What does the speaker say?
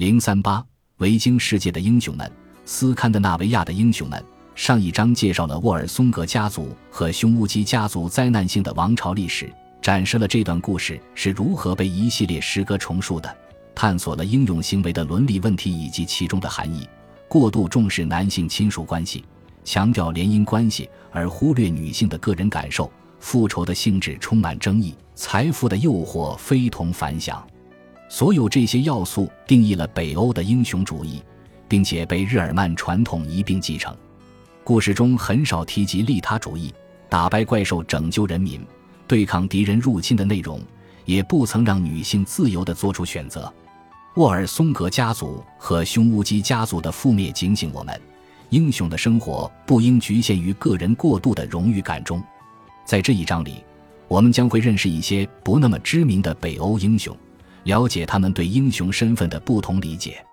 零三八，维京世界的英雄们，斯堪的纳维亚的英雄们。上一章介绍了沃尔松格家族和匈乌基家族灾难性的王朝历史，展示了这段故事是如何被一系列诗歌重述的，探索了英勇行为的伦理问题以及其中的含义。过度重视男性亲属关系，强调联姻关系，而忽略女性的个人感受。复仇的性质充满争议，财富的诱惑非同凡响。所有这些要素定义了北欧的英雄主义，并且被日耳曼传统一并继承。故事中很少提及利他主义、打败怪兽、拯救人民、对抗敌人入侵的内容，也不曾让女性自由地做出选择。沃尔松格家族和匈乌基家族的覆灭警醒我们：英雄的生活不应局限于个人过度的荣誉感中。在这一章里，我们将会认识一些不那么知名的北欧英雄。了解他们对英雄身份的不同理解。